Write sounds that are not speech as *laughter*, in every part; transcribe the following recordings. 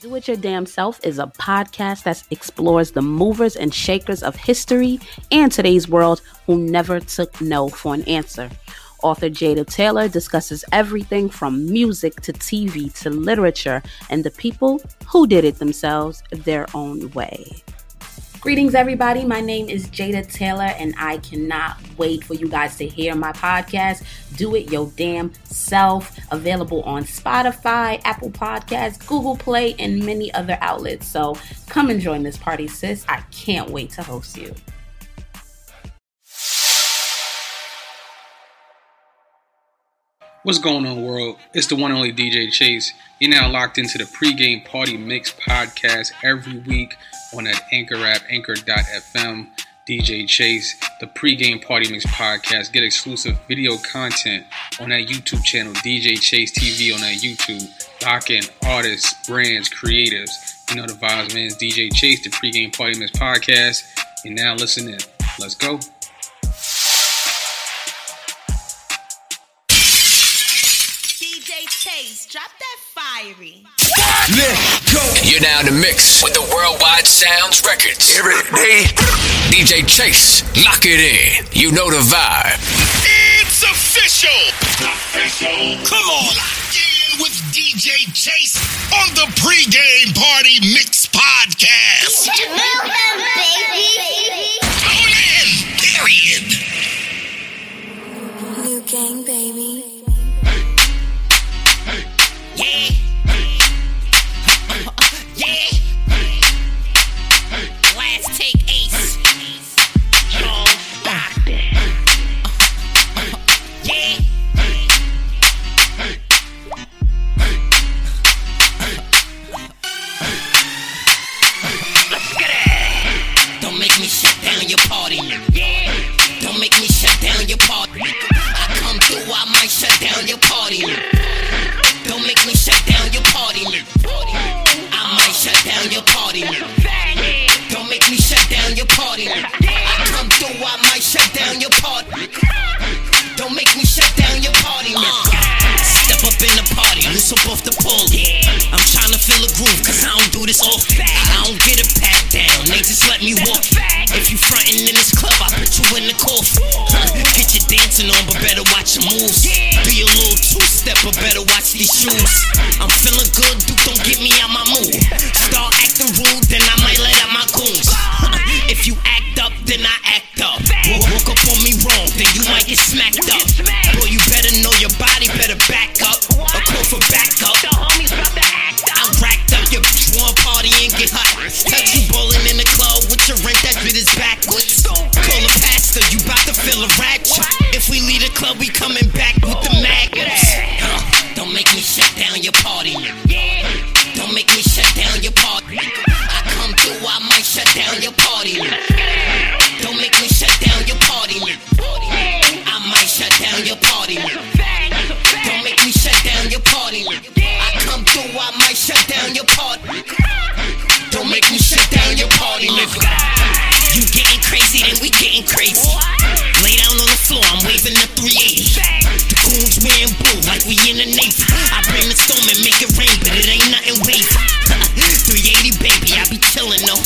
Do It Your Damn Self is a podcast that explores the movers and shakers of history and today's world who never took no for an answer. Author Jada Taylor discusses everything from music to TV to literature and the people who did it themselves their own way. Greetings, everybody. My name is Jada Taylor, and I cannot wait for you guys to hear my podcast, Do It Your Damn Self, available on Spotify, Apple Podcasts, Google Play, and many other outlets. So come and join this party, sis. I can't wait to host you. What's going on, world? It's the one and only DJ Chase. You're now locked into the pregame party mix podcast every week on that Anchor app, anchor.fm. DJ Chase, the pregame party mix podcast. Get exclusive video content on that YouTube channel, DJ Chase TV on that YouTube. Lock in artists, brands, creatives. You know the vibes, man. It's DJ Chase, the pregame party mix podcast. And now listen in. Let's go. DJ Chase, drop that fiery. You're now in the mix with the Worldwide Sounds Records. Every day. DJ Chase, lock it in. You know the vibe. It's official. Official. Come on. Lock in with DJ Chase on the pregame party mix podcast. Cause I don't do this often. I don't get a pat down, they just let me walk. If you frontin' in this club, I put you in the coffin. Get your dancing on, but better watch your moves. Be a little two-step, but better watch these shoes. I'm feeling good, Duke, don't get me out my You getting crazy, then we getting crazy. Lay down on the floor, I'm waving the 380. The goons wearing blue like we in the Navy. I bring the storm and make it rain, but it ain't nothing wavy. *laughs* 380, baby, I be chillin' though.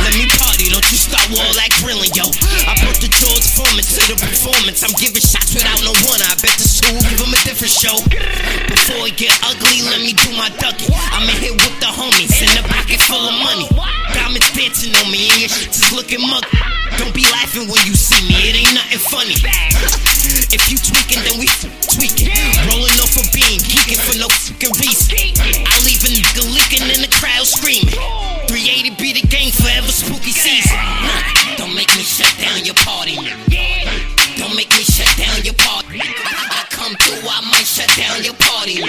Let me party, don't you start all that grilling, yo. I brought the George Foreman to the performance. I'm giving shots without no one. I bet the school give him a different show. Before it get ugly, let me do my ducking. I'm in here with the homies in the pocket full of money. Dancing on me and your shit is looking muggy. Don't be laughing when you see me, it ain't nothing funny. if you tweaking, then we tweaking. Rolling off a beam, geeking for no fucking reason. I leave a nigga leaking in the crowd screaming. 380 be the gang forever spooky season. Nah, don't make me shut down your party. Don't make me shut down your party. I come through, I might shut down your party.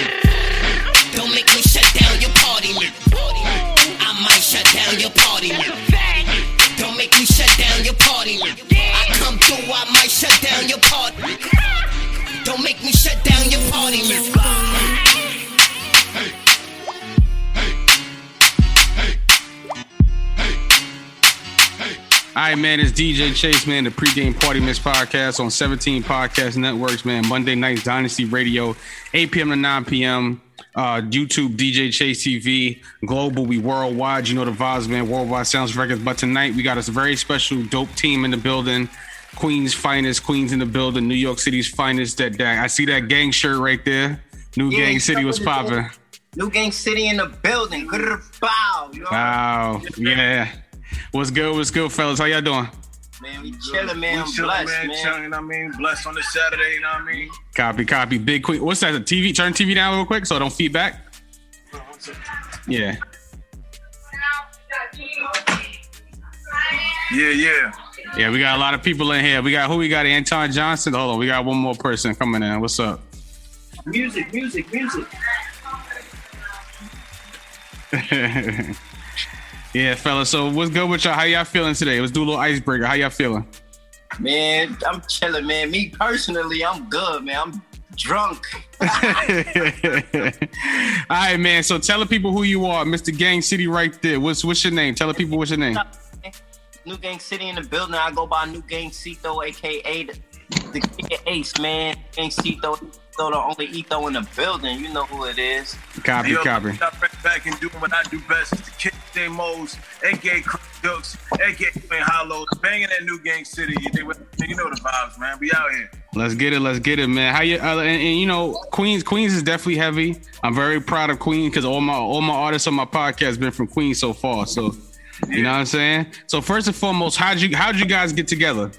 All right, man. It's DJ Chase, man. The pregame party mix podcast on 17 podcast networks, man. Monday nights, Dynasty Radio, 8 p.m. to 9 p.m. Uh, YouTube, DJ Chase TV, global, we worldwide. You know the vibes, man. Worldwide Sounds Records. But tonight we got a very special, dope team in the building. Queens finest, Queens in the building, New York City's finest. That, that I see that gang shirt right there. New Yeah, Gang City was what it is. popping. New Gang City in the building. Good bow. You know? Wow. Yeah. What's good? What's good, fellas? How y'all doing? Man, we chilling, man. We I'm chilling, blessed, man. man. Chilling, you know what I mean? Blessed on this Saturday, you know what I mean? Copy, copy. Big Queen. What's that? The TV? Turn TV down real quick so I don't feedback. Yeah. Yeah, yeah. Yeah, we got a lot of people in here. We got who we got? Anton Johnson. Hold on, we got one more person coming in. What's up? Music, music, music. *laughs* yeah, fellas. So what's good with y'all? How y'all feeling today? Let's do a little icebreaker. How y'all feeling? Man, I'm chilling, man. Me personally, I'm good, man. I'm drunk. *laughs* All right, man. So tell the people who you are, Mr. Gang City, right there. What's what's your name? Tell the people what's your name. New Gang City in the building. I go by New Gang Cito, aka the, the Kid Ace, man. Gang Cito, Cito, the only Etho in the building. You know who it is. Copy, Yo, copy. Stop right back and doing what I do best. It's the Kid J Mo's, aka Dukes, aka Queen Hollows, banging that New Gang City. You, you know the vibes, man. We out here. Let's get it. Let's get it, man. How you? Uh, and, and you know, Queens. Queens is definitely heavy. I'm very proud of Queens because all my all my artists on my podcast been from Queens so far. So, you know what I'm saying. So first and foremost, how'd you how'd you guys get together?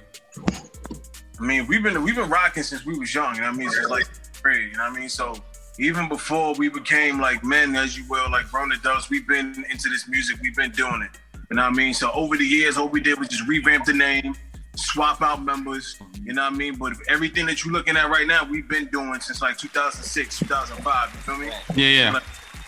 I mean, we've been we've been rocking since we was young. You know what I mean? Since like grade. You know what I mean? So even before we became like men, as you will, like grown adults, we've been into this music. We've been doing it. You know what I mean? So over the years, all we did was just revamp the name, swap out members. You know what I mean? But everything that you're looking at right now, we've been doing since like 2006, 2005. You feel me? Yeah, yeah. Like,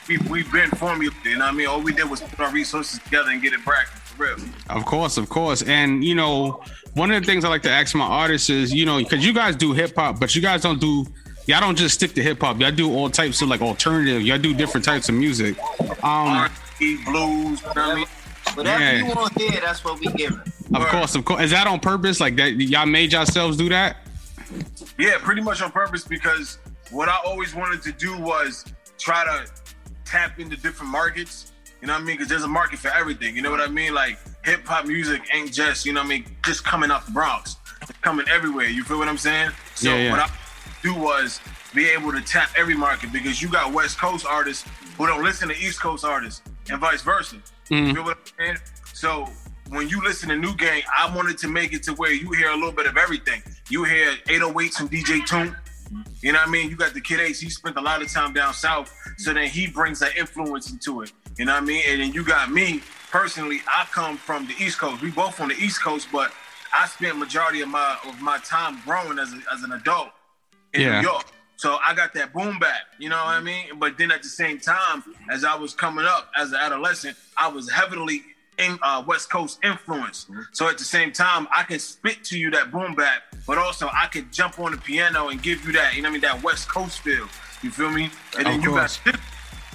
we, we've been formulated. You know what I mean? All we did was put our resources together and get it back. real. Of course, of course. And you know, one of the things I like to ask my artists is, you know, because you guys do hip hop, but you guys don't do y'all don't just stick to hip hop. Y'all do all types of like alternative. Y'all do different types of music. Um, blues. You know what I mean? Whatever Yeah. you want to hear, that's what we giving. of course, of course. Is that on purpose? Like that y'all made yourselves do that? Yeah, pretty much on purpose because what I always wanted to do was try to tap into different markets. You know what I mean? Because there's a market for everything. You know what I mean? Like hip hop music ain't just, you know what I mean, just coming out the Bronx. It's coming everywhere. You feel what I'm saying? So Yeah, yeah. what I do was be able to tap every market because you got West Coast artists who don't listen to East Coast artists and vice versa. You mm. feel what I'm saying? So when you listen to New Gang, I wanted to make it to where you hear a little bit of everything. You hear 808s from DJ Toon. You know what I mean? You got the Kid Ace. He spent a lot of time down south, so then he brings that influence into it. You know what I mean? And then you got me personally. I come from the East Coast. We both on the East Coast, but I spent majority of my of my time growing as, a, as an adult in Yeah. New York. So I got that boom bap, you know what I mean? But then at the same time, as I was coming up as an adolescent, I was heavily in uh, West Coast influence. So at the same time, I can spit to you that boom bap, but also I could jump on the piano and give you that, you know what I mean, that West Coast feel. You feel me? And then you got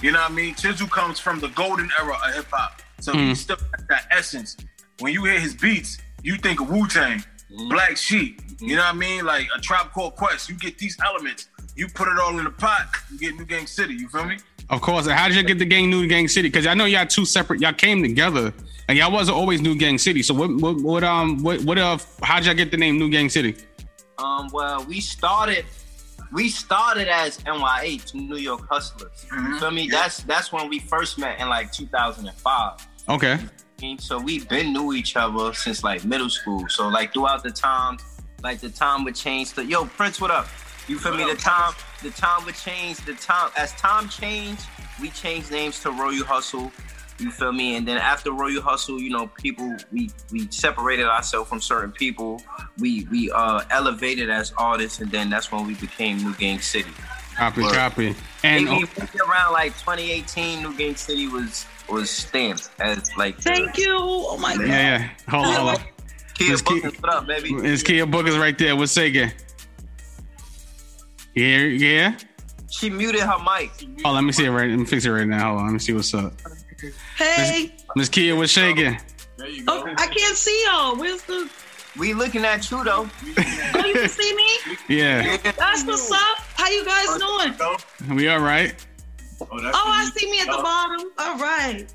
you know what I mean? Chizu comes from the golden era of hip hop. So he still has that essence. When you hear his beats, you think of Wu Tang, Black Sheep, you know what I mean? Like a Tribe Called Quest. You get these elements, you put it all in the pot, you get New Gang City. You feel me? Of course. How did you get the gang New Gang City? Because I know y'all two separate. Y'all came together, and y'all wasn't always New Gang City. So what? What? what um. What? What? Uh. How'd y'all get the name New Gang City? Um, well, we started we started as NYH, New York Hustlers. You feel me? That's that's when we first met in like 2005. Okay. So we've been knew each other since like middle school. So like throughout the time, like the time would change. To, Yo, Prince, what up? You feel me? The time, the time would change. The time as time changed, we changed names to Royal Hustle. You feel me? And then after Royal Hustle, you know, people we we separated ourselves from certain people. We we uh elevated as artists, and then that's when we became New Gang City. Copy. Word. Copy. And Maybe oh, around like 2018, New Gang City was was stamped as like. the- Thank you. Oh my yeah. god. yeah. Hold on. Hold on. Kia Let's keep- Bookings, what up, baby? It's Kia Bookers right there. What's saying? Yeah. Yeah. She muted her mic. Oh, let me see it right. Let me fix it right now. Hold on. Let me see what's up. Hey. Miss Kia, what's shaking? Oh, I can't see y'all. Where's the? We looking at you though. Oh, you can see me. Yeah. That's what's up. How you guys doing? We all right. Oh, Oh, I see me at the bottom. All right.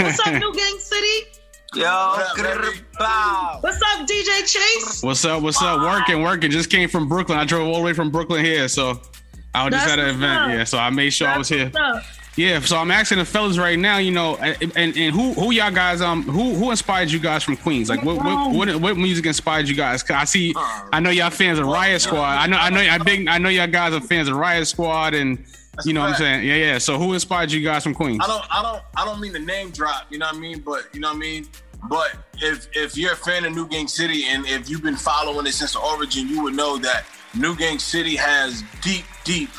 What's up, New Gang City? Yo, up, baby? grr, bow. What's up, DJ Chase? What's up? What's up? Working, working. Just came from Brooklyn. I drove all the way from Brooklyn here, so I was just That's at an event. up. Yeah, so I made sure I was here. Yeah, so I'm asking the fellas right now. You know, and, and, who who y'all guys um who who inspired you guys from Queens? Like what what what, what music inspired you guys? 'Cause I see, I know y'all fans of Riot Squad. I know I know I big I know y'all guys are fans of Riot Squad, and you know what I'm saying. Yeah, yeah. So who inspired you guys from Queens? I don't, I don't, I don't mean to name drop. You know what I mean? But you know what I mean. But if if you're a fan of New Gang City and if you've been following it since the origin, you would know that New Gang City has deep, deep.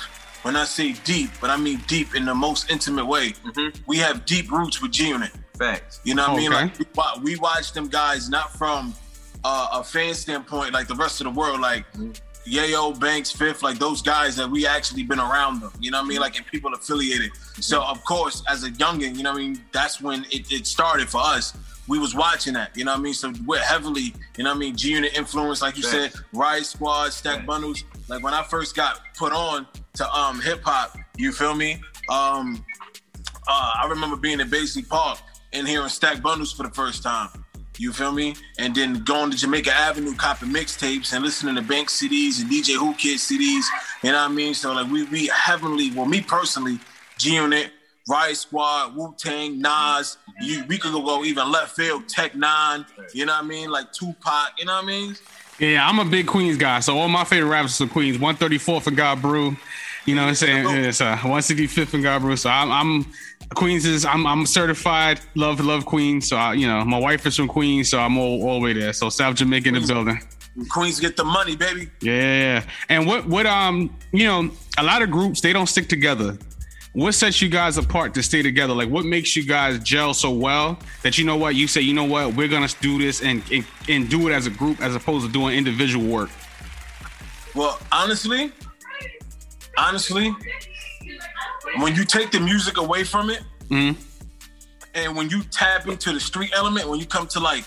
When I say deep, but I mean deep in the most intimate way. Mhm. We have deep roots with G Unit. Facts. You know what I mean? Like we, we watch them guys not from uh, a fan standpoint, like the rest of the world, like Yayo, Banks, Fifth, like those guys that we actually been around them. You know what I mean? Like and people affiliated. So of course, as a youngin, you know what I mean? That's when it, it started for us. We was watching that, you know what I mean? So we're heavily, you know what I mean, G Unit influence, like you said, Riot Squad, Stack Bundles. Like when I first got put on to um hip hop, you feel me? Um uh, I remember being in Baisley Park and hearing Stack Bundles for the first time. You feel me? And then going to Jamaica Avenue, copping mixtapes and listening to Bank CDs and DJ Whoo Kid CDs. You know what I mean? So like we we heavily, well, me personally, G Unit, Riot Squad, Wu Tang, Nas. You, we could go even left field, Tech N9ne. You know what I mean? Like Tupac. You know what I mean? Yeah, I'm a big Queens guy. So all my favorite rappers are Queens. 134th and God Brew. You know what I'm saying? Yeah, It's uh, 165th and God Brew. So I'm, I'm Queens is I'm I'm certified. Love love Queens. So I, you know my wife is from Queens, so I'm all, all the way there. So South Jamaica in the building. Queens get the money, baby. Yeah, yeah, yeah. And what what um you know a lot of groups they don't stick together. What sets you guys apart to stay together? Like what makes you guys gel so well that you know what you say you know what we're gonna do this and and, and do it as a group as opposed to doing individual work. Well, honestly, honestly, when you take the music away from it, Mhm. and when you tap into the street element, when you come to like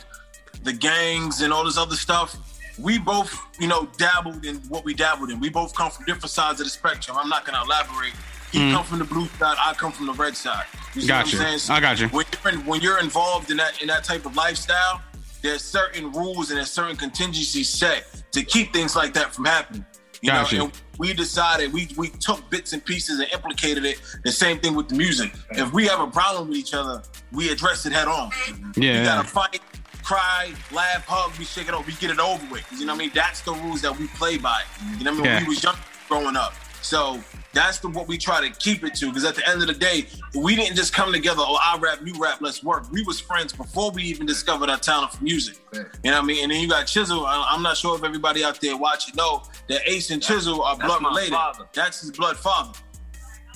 the gangs and all this other stuff, we both, you know, dabbled in what we dabbled in. We both come from different sides of the spectrum. I'm not gonna elaborate. He mm-hmm. come from the blue side, I come from the red side. You see Gotcha. what I'm saying? I got you. When you're, in, when you're involved in that in that type of lifestyle, there's certain rules and there's certain contingencies set to keep things like that from happening. You Gotcha. know, and we decided we we took bits and pieces and implicated it. The same thing with the music. If we have a problem with each other, we address it head on. Yeah. We gotta fight, cry, laugh, hug, we shake it off, we get it over with. You know what I mean? That's the rules that we play by. You know what I mean? Yeah. When we was young growing up. So that's the what we try to keep it to. Because at the end of the day, we didn't just come together, oh, I rap, you rap, let's work. We was friends before we even discovered our talent for music. You know what I mean? And then you got Chisel. I- I'm not sure if everybody out there watching know that Ace and Chisel are that's blood my related. father. That's his blood father.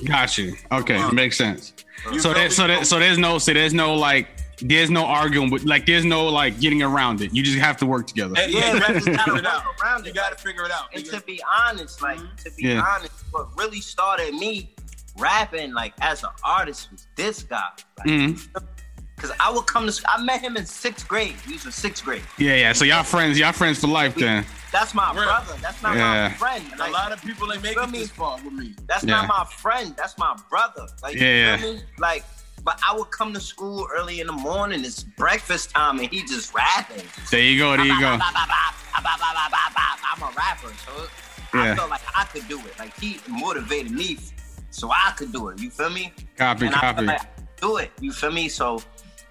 Got you. Okay, makes sense. You So feel that me? so that so there's no so there's no like there's no arguing with like there's no like getting around it. You just have to work together. And- Yeah, you that's gotta figure it out. *laughs* You gotta figure it out. And nigga. to be honest, like to be Yeah. honest, what really started me rapping like as an artist was this guy. Like, Mhm. Cause I would come to, sc- I met him in sixth grade. He was in sixth grade. Yeah, yeah. So y'all friends, y'all friends for life then. That's my Real. brother. That's not Yeah. my friend. Like, a lot of people ain't make feel it me? this far with me. That's Yeah. not my friend. That's my brother. Like, Yeah, you yeah. feel me? Like, but I would come to school early in the morning. It's breakfast time, and he just rapping. There you go. There you go. I'm a rapper, so Yeah. I felt like I could do it. Like he motivated me, so I could do it. You feel me? Copy, and copy. like do it. You feel me? So,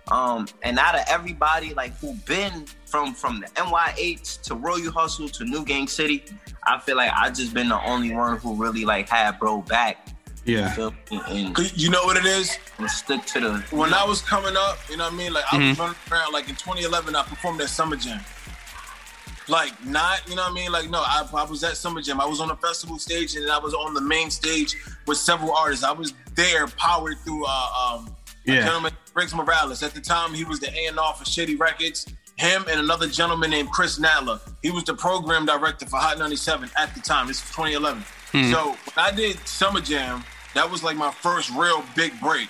um, and out of everybody like who been from from the NY8 to Royal Hustle to New Gang City, I feel like I just been the only one who really like had bro back. You Yeah. feel me? And, 'Cause You know what it is? and stick to the. when I was coming up, you know what I mean? Like I Mm-hmm. was running around like in 2011, I performed at Summer Jam. Like not, you know what I mean? Like no, I, I was at Summer Jam. I was on the festival stage and I was on the main stage with several artists. I was there, powered through uh, um, a gentleman, Riggs Morales. At the time, he was the A&R for Shady Records. Him and another gentleman named Chris Nadler. He was the program director for Hot 97 at the time. This was 2011. So when I did Summer Jam, that was like my first real big break.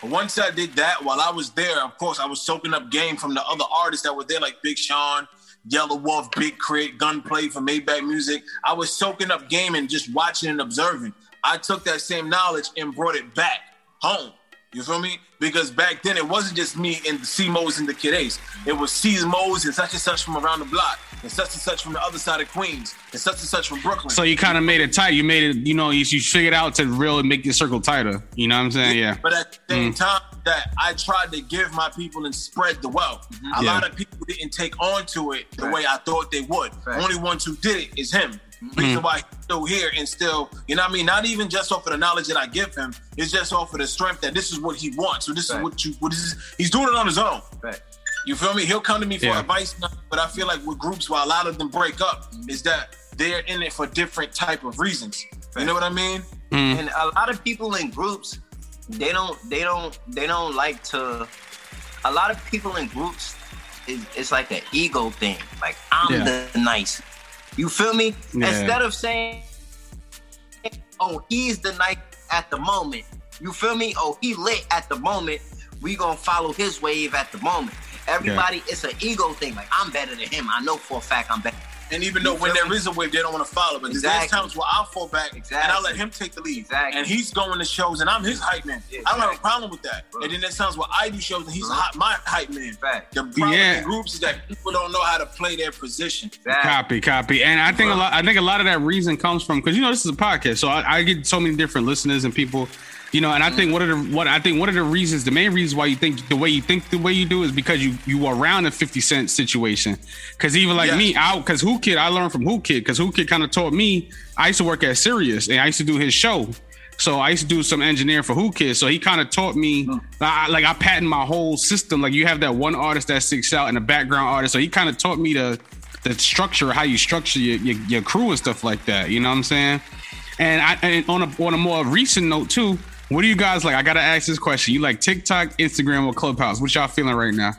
But once I did that, while I was there, of course, I was soaking up game from the other artists that were there, like Big Sean, Yelawolf, Big K.R.I.T., Gunplay from Maybach Music. I was soaking up game and just watching and observing. I took that same knowledge and brought it back home. You feel me? Because back then it wasn't just me and the C Mo's and the Kid Ace. It was C Mo's and such and such from around the block, and such and such from the other side of Queens, and such and such from Brooklyn. So you kind of made it tight. You made it, you know, you, you figured out to really make your circle tighter. You know what I'm saying? Yeah. But at the same mm. time, that I tried to give my people and spread the wealth. Mm-hmm. A yeah. lot of people didn't take on to it the right. way I thought they would. Right. Only ones who did it is him. Mm-hmm. Reason why he's still here and still, you know what I mean? Not even just off of the knowledge that I give him, it's just off of the strength that this is what he wants. So this right. is what you what is he's doing it on his own. Right. You feel me? He'll come to me for yeah. advice, but I feel like with groups where a lot of them break up is that they're in it for different type of reasons. You know what I mean? Mm. And a lot of people in groups, they don't they don't they don't like to a lot of people in groups is it's like an ego thing. Like I'm yeah. the nice you feel me? Yeah. Instead of saying, oh, he's the night at the moment. You feel me? Oh, he lit at the moment. We gonna follow his wave at the moment. Everybody, yeah. it's an ego thing. Like I'm better than him. I know for a fact I'm better. And even though when there is a wave, they don't want to follow. But exactly. there's times where I'll fall back exactly. and I'll let him take the lead. Exactly. And he's going to shows and I'm his hype man. Yeah, I don't have a problem with that. Bro. And then there's times where I do shows and he's hot, my hype man. Fact. The problem yeah. in groups is that people don't know how to play their position. Copy, copy. And I think Bro. a lot I think a lot of that reason comes from because you know this is a podcast. So I, I get so many different listeners and people you know, and I think one of the what I think one of the reasons, the main reasons why you think the way you think the way you do is because you you were around a 50 cent situation. Cause even like yes. me, out because Whoo Kid, I learned from Whoo Kid, because Whoo Kid kind of taught me. I used to work at Sirius and I used to do his show. So I used to do some engineering for Whoo Kid. So he kind of taught me, mm. I, like I patent my whole system. Like you have that one artist that sticks out and a background artist. So he kind of taught me the the structure, how you structure your, your, your crew and stuff like that. You know what I'm saying? And I and on a on a more recent note too, what do you guys like? I gotta ask this question. You like TikTok, Instagram, or Clubhouse? What y'all feeling right now?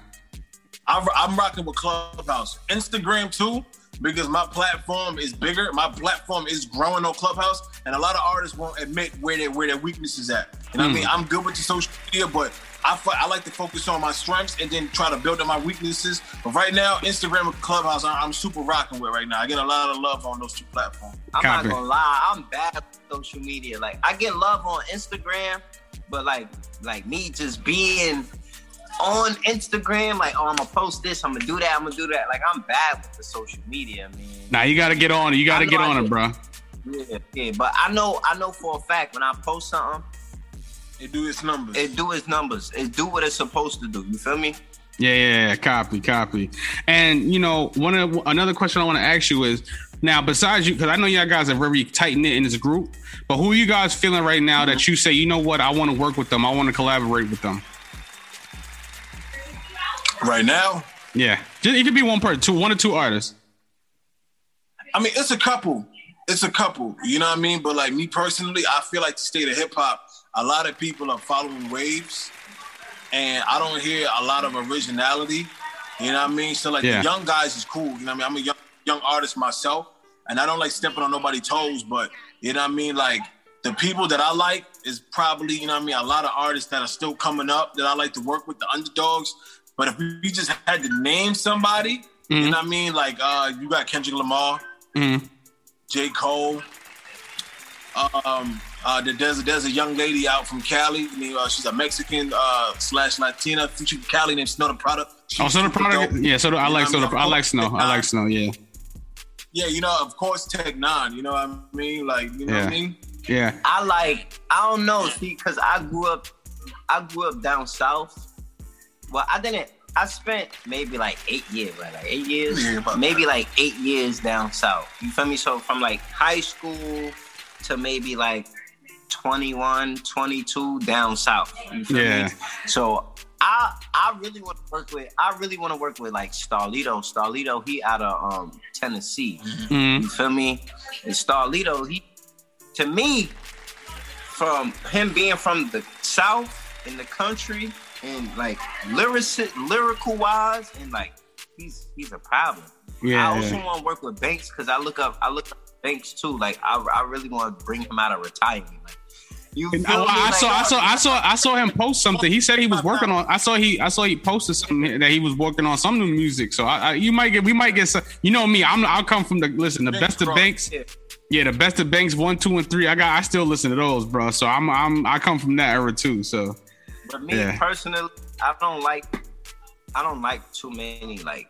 I'm, I'm rocking with Clubhouse, Instagram too, because my platform is bigger. My platform is growing on Clubhouse, and a lot of artists won't admit where their where their weaknesses at. And mm. I hmm. mean, I'm good with the social media, but I, I like to focus on my strengths and then try to build up my weaknesses. But right now, Instagram and Clubhouse, I'm super rocking with right now. I get a lot of love on those two platforms. I'm Copy. not gonna lie, I'm bad with social media. Like I get love on Instagram, but like like me just being on Instagram, like oh I'm gonna post this, I'm gonna do that, I'm gonna do that. Like I'm bad with the social media, man. Now you gotta get on it. You gotta get on it, bro. Yeah, yeah. But I know I know for a fact when I post something it do its numbers. It do its numbers. It do what it's supposed to do. You feel me? Yeah, yeah, yeah. Copy, copy. And you know, one of another question I want to ask you is now, besides you, because I know y'all guys are very tight knit in this group, but who are you guys feeling right now mm-hmm. that you say, you know what, I want to work with them, I want to collaborate with them? Right now? Yeah, it could be one person, two, one or two artists. I mean, it's a couple. It's a couple. You know what I mean? But like me personally, I feel like the state of hip hop a lot of people are following waves, and I don't hear a lot of originality. You know what I mean? So like yeah. the young guys is cool. You know what I mean? I'm a young young artist myself, and I don't like stepping on nobody's toes. But you know what I mean? Like the people that I like is probably you know what I mean. A lot of artists that are still coming up that I like to work with the underdogs. But if we just had to name somebody, mm-hmm. you know what I mean? Like uh, you got Kendrick Lamar, mm-hmm. J Cole. Um, uh, there's, there's a young lady out from Cali. I mean, uh, she's a Mexican uh, slash Latina She's from Cali named Snow Tha Product. She's oh, Snow Tha Product. Yeah, so I like Snow. I like Snow. I like Snow. Yeah. Yeah, you know, of course, Tech N9ne. You know what I mean? Like, you know yeah. what I mean? Yeah. I like. I don't know. See, because I grew up. I grew up down south. Well, I didn't. I spent maybe like eight years, right? Like eight years, yeah, maybe like eight years down south. You feel me? So from like high school to maybe like 21, 22 down south. yeah. Me? So I I really want to work with I really want to work with like Starlito. Starlito, he out of um Tennessee. Mm-hmm. You feel me? And Starlito, he to me, from him being from the south in the country and like lyric lyrical wise and like he's he's a problem. Yeah. I also want to work with Banks because I look up I look up Banks too. Like I, I really want to bring him out of retirement. Like you I, I, saw, I saw, I saw, I saw him post something. He said he was working on. I saw he, I saw he posted something that he was working on some new music. So I, I you might get, we might get some. You know me, I'm, I'll come from the listen. The best of banks. Yeah, the best of Banks one, two, and three. I got. I still listen to those, bro. So I'm. I'm. I come from that era too. So. But me Yeah. personally, I don't like. I don't like too many like.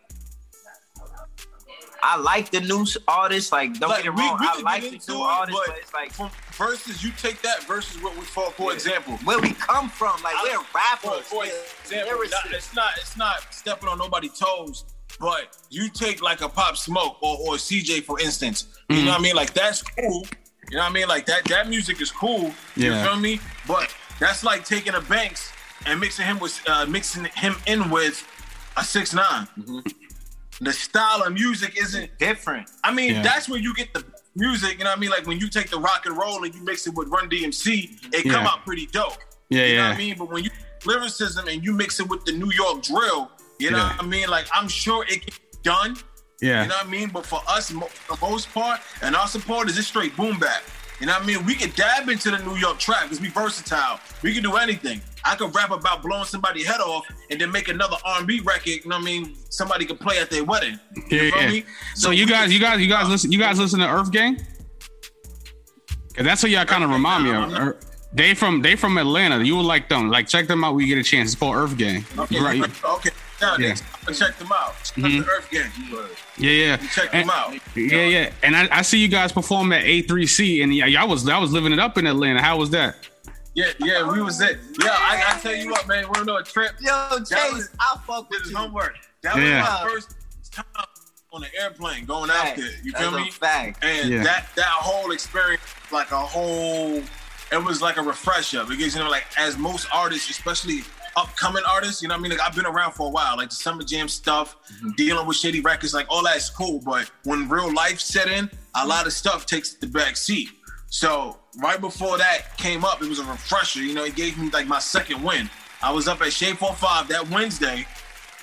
I like the new artists. Like, don't Like, get it wrong. we I like the new it, artists, but but it's like From versus you take that versus what we fought. For example, where we come from. Like, we're for, rappers. for we're example, not, it's not it's not stepping on nobody's toes. But you take like a Pop Smoke or, or CJ for instance. You know what I mean? Like that's cool. You know what I mean? Like that that music is cool. You Yeah. feel me? But that's like taking a Banks and mixing him with uh, mixing him in with a six The style of music isn't different. I mean, Yeah. that's where you get the music. You know what I mean? Like when you take the rock and roll and you mix it with Run DMC, it come out pretty dope. Yeah, You know yeah. what I mean? But when you lyricism and you mix it with the New York drill, you know Yeah. what I mean? Like I'm sure it gets done. Yeah. You know what I mean? But for us, mo- the most part, and our support is just straight boom bap. You know what I mean? We can dab into the New York trap because we versatile. We can do anything. I could rap about blowing somebody's head off and then make another R&B record. You know what I mean? Somebody could play at their wedding. You Yeah, feel yeah. me? So you guys, you guys, you guys listen. You guys listen to EarthGang? Cause that's what y'all kind of remind me of. Not- Er- They from they from Atlanta. You would like them. Like check them out when you get a chance. It's called EarthGang. Okay, Right. *laughs* okay. Yeah. next, I'm gonna check them out. Mhm. The EarthGang. Yeah, yeah. Check And- them out. Yeah, yeah. And I, I see you guys perform at A3C, and y'all was y'all was living it up in Atlanta. How was that? Yeah, yeah, we was it. Yeah, I, I tell you what, man, we're on a trip. Yo, That Chase, was- I'll fuck with his you. homework. That Yeah. was my first time on an airplane going out Fact. there. You That's feel a me? fact. And Yeah. that that whole experience, like a whole, it was like a refresher because you know, like as most artists, especially upcoming artists, you know, what I mean, like I've been around for a while, like the summer jam stuff, Mm-hmm. dealing with shady records, like all that's cool. But when real life set in, a lot of stuff takes the back seat. So right before that came up, it was a refresher. You know, it gave me like my second win. I was up at Shade 45 that Wednesday.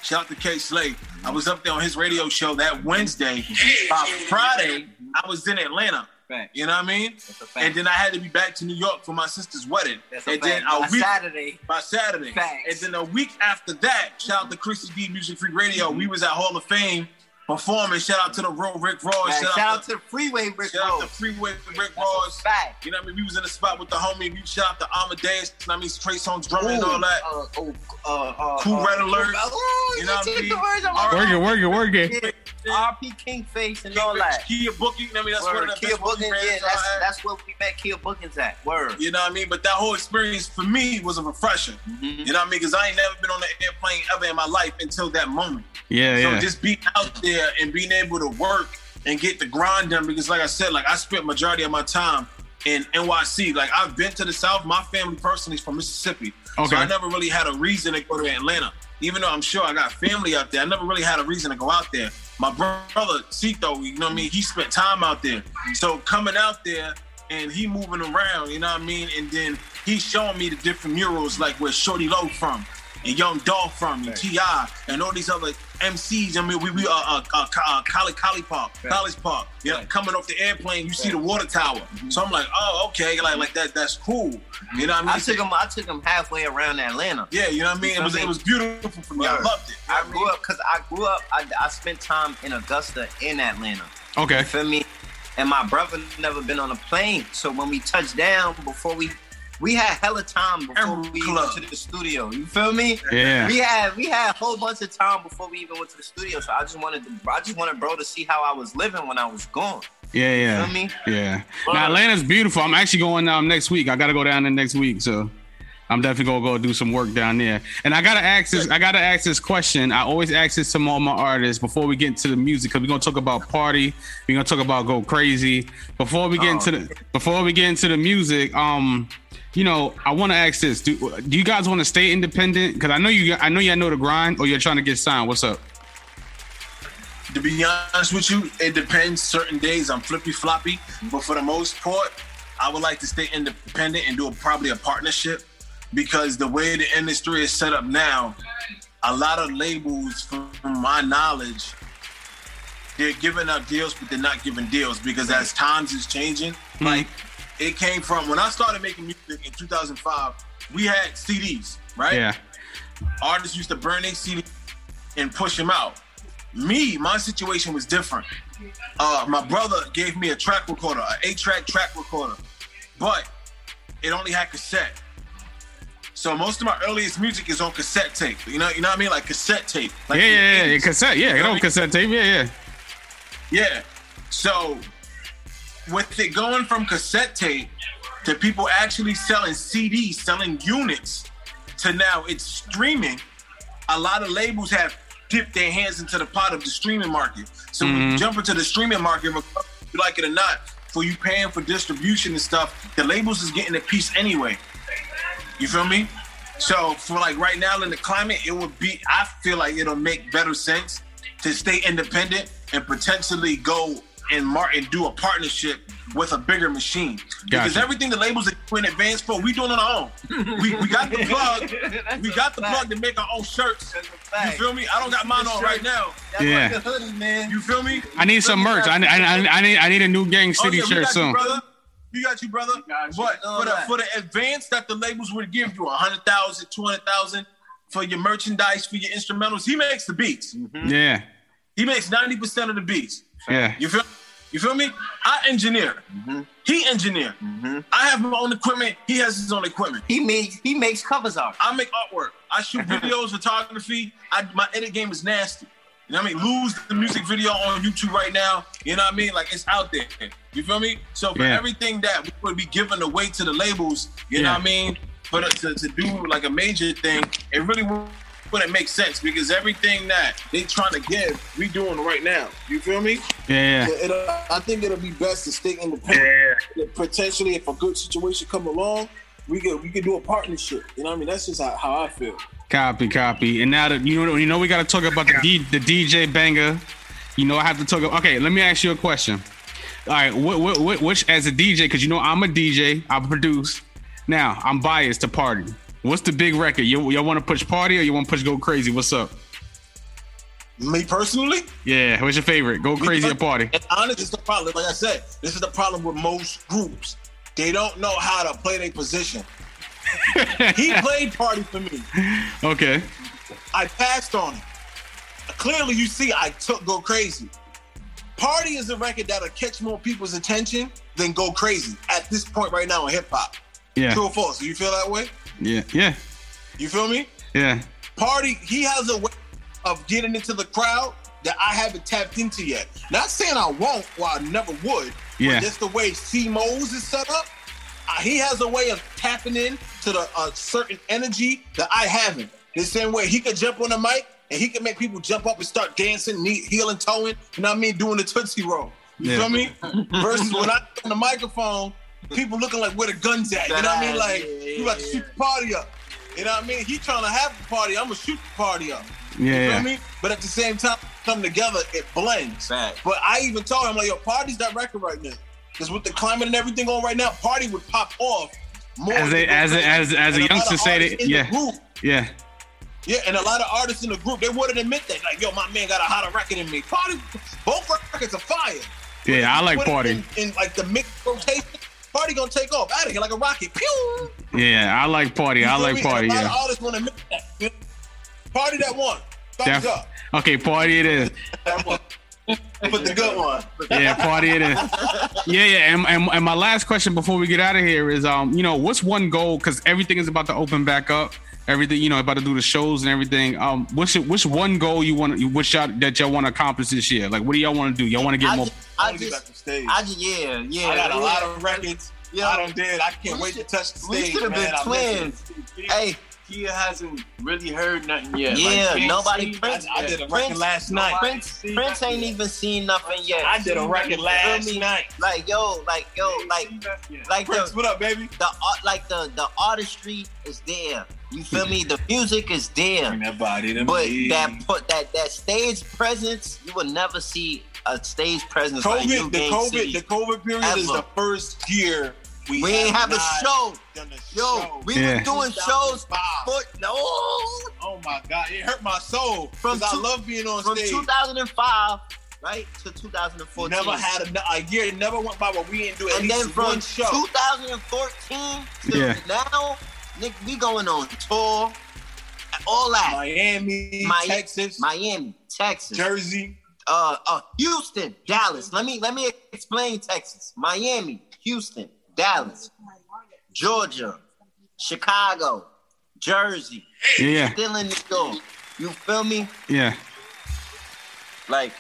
Shout out to Kay Slay. I was up there on his radio show that Wednesday. By Friday, I was in Atlanta. Fact. You know what I mean? That's a fact. And then I had to be back to New York for my sister's wedding. That's a and then a By week Saturday. by Saturday. Facts. And then a week after that, shout out to Chrissy D Music Free Radio. We was at Hall of Fame performing. Shout out to the real Rick Ross. Man, shout out to the freeway, Rick Shout out to Ross. Freeway Rick Ross. fact. You know what I mean? We was in the spot with the homie. We shout out to Amadeus. You know what I mean? Trey Songz drumming and all that. Uh, oh, uh, uh, Cool uh, Red Alert. Ooh, You know what I mean? the words out my All right. Work it, work it, work it. Yeah, King face and all that. Kia Booking. You I mean? That's one Word. of the Kia best booking Bookings, yeah, that's had. that's where we met Kia Bookings at. Word. You know what I mean? But that whole experience for me was a refresher. Mm-hmm. You know what I mean? Because I ain't never been on an airplane ever in my life until that moment. Yeah, So yeah. just being out there and being able to work and get the grind done because like I said, like I spent majority of my time in NYC. Like I've been to the South. My family personally is from Mississippi. Okay. So I never really had a reason to go to Atlanta. Even though I'm sure I got family out there, I never really had a reason to go out there. My brother, Cito, you know what I mean? He spent time out there. So coming out there and he moving around, you know what I mean? And then he showing me the different murals, like where Shorty Low from, and Young Dog from, and T.I., and all these other MCs. I mean, we, we uh, uh, uh, uh College, College Park, College Park. You know, coming off the airplane, you see the water tower. So I'm like, oh, okay, like, like that, that's cool. You know what I mean? I took him. I took him halfway around Atlanta. yeah, you know what I mean? It was, it was beautiful for me. I Word. loved it. I grew up because I grew up. I, I spent time in Augusta, in Atlanta. Okay. You feel me? And my brother never been on a plane, so when we touched down, before we we had hella time before Emerald we Club. went to the studio. You feel me? Yeah. We had we had a whole bunch of time before we even went to the studio. So I just wanted to, I just wanted bro to see how I was living when I was gone. Yeah, yeah. You feel me? Yeah. Now Atlanta's beautiful. I'm actually going um next week. I gotta go down there next week, so I'm definitely gonna go do some work down there. And I gotta ask this. I gotta ask this question. I always ask this to all my artists before we get into the music, because we're gonna talk about party. We're gonna talk about go crazy. Before we get into the before we get into the music, um, you know, I want to ask this: Do do you guys want to stay independent? Because I know you. I know y'all know the grind, or you're trying to get signed. What's up? To be honest with you, it depends. Certain days I'm flippy floppy, but for the most part, I would like to stay independent and do a, probably a partnership because the way the industry is set up now, a lot of labels, from my knowledge, they're giving out deals, but they're not giving deals because as times is changing, like it came from when I started making music in 2005, we had CDs, right? Yeah. artists used to burn their CD and push them out. Me, my situation was different. Uh, my brother gave me a track recorder, an eight-track track recorder, but it only had cassette. So most of my earliest music is on cassette tape. You know, you know what I mean, like cassette tape. Like yeah, yeah, yeah, cassette. Yeah, You know know, what I mean? cassette tape. Yeah, yeah. Yeah. So with it going from cassette tape to people actually selling CDs, selling units, to now it's streaming, a lot of labels have dipped their hands into the pot of the streaming market. So when you mm-hmm. jump into the streaming market, you like it or not, for you paying for distribution and stuff, the labels is getting a piece anyway. You feel me? So for like right now in the climate, it would be I feel like it'll make better sense to stay independent and potentially go and mar- and do a partnership with a bigger machine. Because everything the labels are we in advance for, we doing on our own. *laughs* we, we got the plug. we got the plug to make our own shirts. You feel me? I don't got mine on right now. Yeah. You feel me? I need some merch. I, I, I, I need I need a new Gang Oh, City yeah, shirt soon. You, brother. We got you, brother. But for the, for the advance that the labels would give you, 100,000, 200,000 for your merchandise, for your instrumentals, he makes the beats. Mm-hmm. Yeah, He makes 90% of the beats. yeah. You feel you feel me? I engineer. Mm-hmm. He engineer. Mm-hmm. I have my own equipment. He has his own equipment. He makes he makes covers art. I make artwork. I shoot *laughs* videos, photography. I, my edit game is nasty. You know what I mean? Lose the music video on YouTube right now. You know what I mean? Like it's out there. You feel me? So for Yeah. everything that we would be giving away to the labels, you know what I mean? For the, to, to do like a major thing, it really wouldn't make sense because everything that they trying to give, we doing right now. You feel me? Yeah, yeah. I think it'll be best to stay independent. Yeah. Potentially, if a good situation come along, we could we could do a partnership. You know what I mean? That's just how, how I feel. Copy, copy. And now that you know, you know, we got to talk about the D, the DJ banger. You know, I have to talk. About, Okay, let me ask you a question. All right, what, what, what, which as a DJ, because you know I'm a DJ, I produce. Now I'm biased to party. What's the big record? You, y'all want to push party or you want to push go crazy? What's up? Me personally, Yeah, what's your favorite? Go crazy or party? And honest, it's the problem. Like I said, this is the problem with most groups. They don't know how to play their position. *laughs* he played party for me. Okay. I passed on it. Clearly, you see, I took Go Crazy. Party is a record that'll catch more people's attention than Go Crazy at this point right now in hip hop. Yeah. True or false? Do you feel that way? Yeah. Yeah. You feel me? Yeah. Party, he has a way of getting into the crowd that I haven't tapped into yet. Not saying I won't or I never would. Yeah. But just the way C Mose is set up, uh, he has a way of tapping in to the uh, certain energy that I haven't. The same way he could jump on the mic and he can make people jump up and start dancing, knee, heel and toeing. You know what I mean? Doing the Tootsie Roll. You Yeah. feel me? *laughs* Versus when I on the microphone, people looking like where the guns at. You know what I mean? Like you about to shoot the party up. You know what I mean? He trying to have the party. I'm gonna shoot the party up. Yeah, You yeah. feel me? But at the same time, come together, it blends. Fact. But I even told him like, yo, party's that record right now. Because with the climate and everything on right now, party would pop off more. As a as a, Go as as a youngster said it. Yeah. Yeah. Yeah, and a lot of artists in the group, they wouldn't admit that. Like, yo, my man got a hotter record than me. Party, both records are fire. Yeah. I like party. In, in like the mix rotation, party gonna take off out of here like a rocket. Pew! Yeah. I like party. You I like me? party. And a lot Yeah. of artists want to admit that. You know? Party that one. Thumbs Def- up. Okay. Party it is. Put the good one. Yeah, party it is. Yeah, yeah. And, and, and my last question before we get out of here is, um, you know, what's one goal? Because everything is about to open back up. Everything, you know, about to do the shows and everything. Um, what's your, which one goal you want? You wish y'all that y'all want to accomplish this year? Like, what do y'all want to do? Y'all want to get I more? just, I Only just, stage. I just, yeah, yeah. I got a lot of records. Yeah. I done did. I can't We wait should- to touch the we stage. should have man. been I twins. Hey, He hasn't really heard nothing yet. Yeah, Like, nobody- C, Prince- I did a record Prince- last night. Prince, Prince ain't even seen nothing yet. I did a record last night. Like yo, like yo, like like Prince, the what up, baby? the art, like the the artistry is there. You feel me? The music is there. that body, them But that put that that stage presence, you will never see a stage presence like you COVID, the COVID, City. the COVID period is the first year we, we ain't have a show. Done a Yo, show. we Yeah. were doing shows 2005. for no Oh my god, it hurt my soul. From Because I love being on from stage. 2005 right to 2014. Never had a, a year. Never went by where we didn't do at and least then from one show. 2014 to Yeah. now, Nick, we going on tour. all that. Miami, Miami, Texas, Miami, Texas, Jersey, uh, uh, Houston, Dallas. Let me let me explain Texas. Miami, Houston, Dallas, Georgia, Chicago, Jersey. Yeah, yeah. Still in New York. You feel me? Yeah. Like,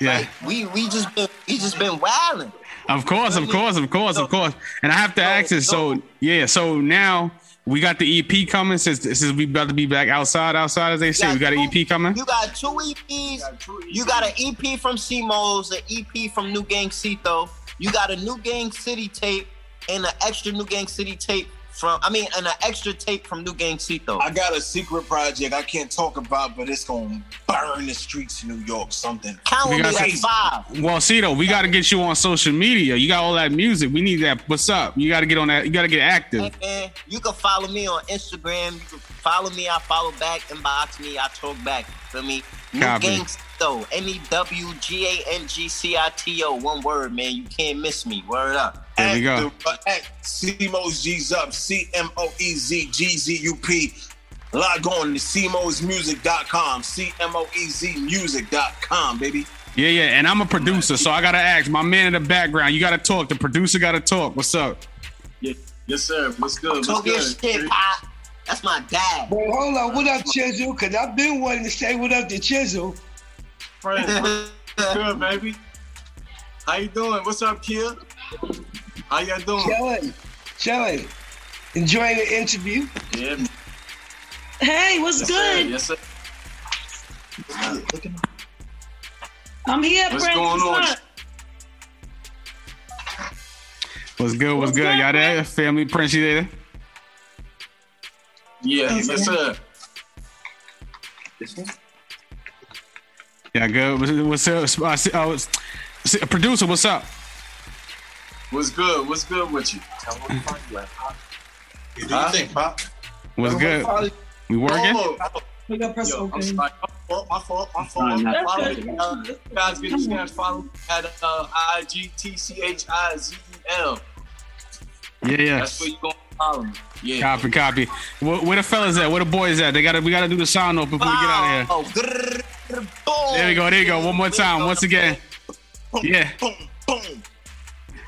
Yeah. like we we just been we just been wilding. Of course, of course, of course, of course. And I have to ask this. So yeah, so now we got the EP coming since since we about to be back outside, outside as they say. We got an EP coming. You got two EPs. You got an EP from Simos, an EP from New Gang Cito. You got a New Gang City tape and an extra New Gang City tape from. I mean, and an extra tape from New Gang Cito. I got a secret project I can't talk about, but it's gonna burn the streets of New York. Something. Count We me got at five. Well, see though, we got to get you on social media. You got all that music. We need that. What's up? You got to get on that. You got to get active. Man, you can follow me on Instagram. You can follow me. I follow back. Inbox me. I talk back. Feel me? New Copy. Gang Cito. N E W G A N G C I T O. One word, man. You can't miss me. Word up. There we go. Active, At CMO's G's up. C M O E Z G Z U P. Log on to CMOsmusic.com. C M O E Z music.com, baby. Yeah, yeah. And I'm a producer, so I gotta ask my man in the background. You gotta talk. The producer gotta talk. What's up? Yeah. Yes, sir. What's good? What's Talk good? shit, Pop. That's my dad. Well, hold on. What up, Chisel? Because I've been wanting to say what up to Chisel. Friend, what's good, baby? How you doing? What's up, kid? How y'all doing? Chilling. Chilling. Enjoying the interview. Yeah. Hey, what's Yes, good? Sir. Yes, sir. I'm here, What's Prince. going on? What's up? What's good? What's good? Y'all there? Family Prince, you there? Yeah, yes, sir. Yeah, good. What's, what's up? Uh, s- uh, s- s- producer, what's up? What's good? What's good with you? What do you Huh? think, Pop? What's good? We working? Oh, We got press yo, I'm open. sorry. My fault. My fault. My fault. That's Follow me. Uh, guys get a chance. Follow me at uh, I G T C H I Z E L. Yeah, yeah. That's where you gonna follow. Yeah. Copy, copy. Where, where the fellas at? Where the boys at? They gotta, we gotta do the sound off before we get out of here. Oh. There we go. There you go. One more time. Once again. Yeah. Boom, boom.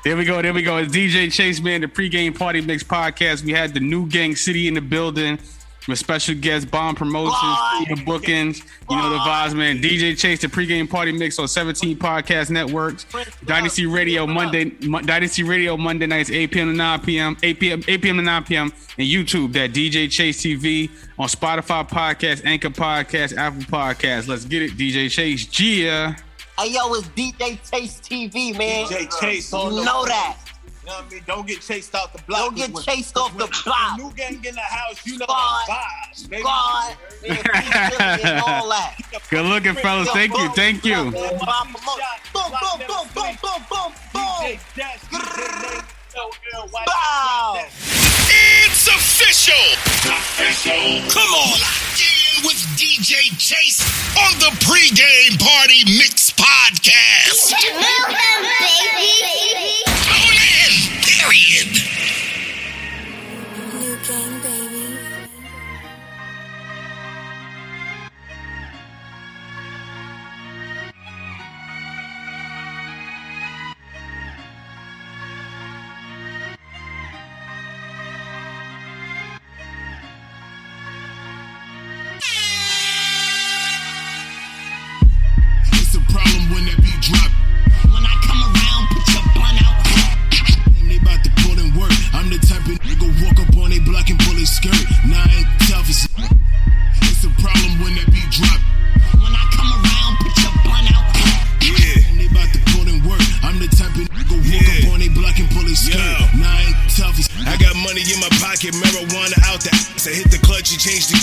There we go. There we go. It's DJ Chase, man, the pregame party mix podcast. We had the new gang city in the building with special guests, bomb promotions, the bookings. You know the vibes, man. DJ Chase, the pregame party mix on 17 podcast networks. Dynasty Radio Monday, Mo- Dynasty Radio Monday nights, 8 p.m. to 9 p.m., 8 p.m., 8 p.m. to 9 p.m. and YouTube that DJ Chase TV on Spotify podcast, Anchor podcast, Apple podcast. Let's get it, DJ Chase. Gia. Hey, yo, it's DJ Chase TV, man. DJ Chase You know that. You know what I mean? Don't get chased off the block. Don't get When- chased off the block. New gang in the house, you know Squad. the vibes, baby. God, man, *laughs* and all that. Good looking, fellas. Thank you. Thank you. Boom, boom, boom, boom, boom, boom, boom, boom. DJ Dash, DJ Nate, L.L.Y. Bow. It's official. Official. Come on. Lock in with DJ Chase on the pregame party mix podcast.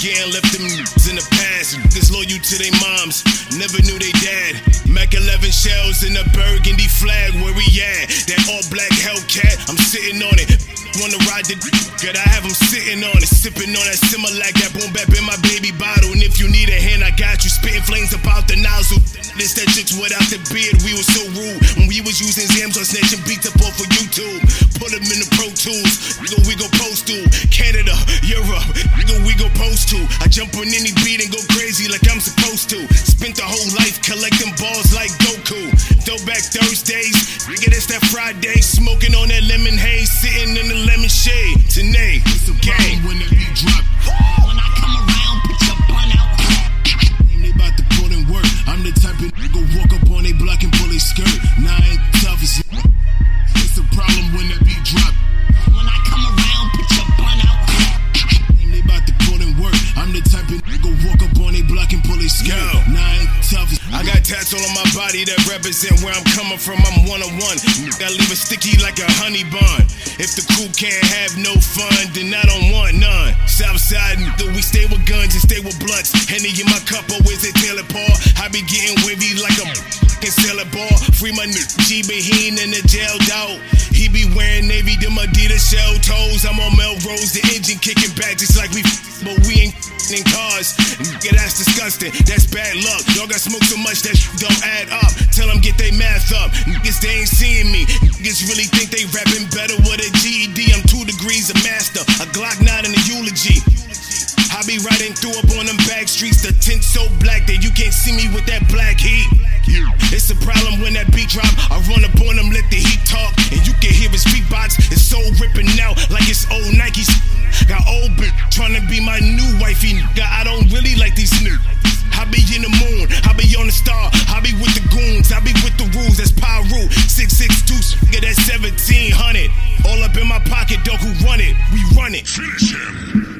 The and left them in the past. This loyal to their moms, never knew they dad. Mac 11 shells in a burgundy flag, where we at? That all black Hellcat, I'm sitting on it. Wanna ride the good, I have them sitting on it, sipping on that Similac, that boom bap in my baby bottle. And if you need a hand, I got you. Spitting flames about the nozzle. This that chicks without the beard, we was so rude. When we was using Zams on snatching beats up off of YouTube. Put them in the Pro Tools, we go, we go post to Canada, Europe, go, we go post to I jump on any beat and go crazy like I'm supposed to. Spent the whole life collecting balls like Goku. Throwback Thursdays, nigga, that's that Friday. Smoking on that lemon haze, sitting in the lemon shade. Tonight, it's a game when that beat drop. When I come around, put your bun out. They about to put in work. I'm the type of nigga walk up on they block and pull a skirt. Nah, I ain't tough as It's a problem when that beat drop. When I come around, put your bun out. They about to put in work. I'm the type of nigga walk up on they block and pull a skirt. Nah, I got tats all on my body that represent where I'm coming from. I'm one on one. I leave it sticky like a honey bun. If the crew can't have no fun, then I don't want none. Southside, we stay with guns and stay with blunts. Henny in my cup, always a Taylor Paul. I be getting wavy like a can sell a ball. Free my nigga G Baheen in the jail out. He be wearing navy, them Adidas shell toes. I'm on Melrose, the engine kicking back just like we, but we ain't in cars. Nigga, that's disgusting. That's bad luck. Y'all got smoked so much that don't add up. Tell them get they math up. Niggas they ain't seeing me. Niggas really think they rapping better with a GED. I'm two degrees a master. A Glock 9 in the eulogy. I be riding through up on them back streets, the tint so black that you can't see me with that black heat. It's a problem when that beat drop. I run up on let the heat talk, and you can hear his beatbox. It's so ripping out like it's old Nikes. Got old bitch trying to be my new wifey. Nigga, I don't really like these niggas. I be in the moon, I be on the star, I be with the goons, I be with the rules, that's Piru. 662, nigga, that's 1700. All up in my pocket, dog, who run it? We run it. Finish him.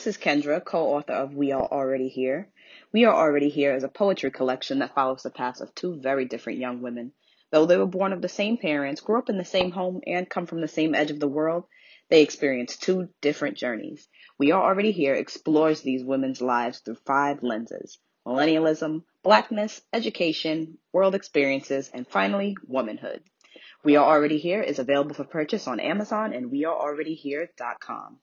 This is Kendra, co-author of We Are Already Here. We Are Already Here is a poetry collection that follows the paths of two very different young women. Though they were born of the same parents, grew up in the same home, and come from the same edge of the world, they experience two different journeys. We Are Already Here explores these women's lives through five lenses. Millennialism, blackness, education, world experiences, and finally, womanhood. We Are Already Here is available for purchase on Amazon and wearealreadyhere.com.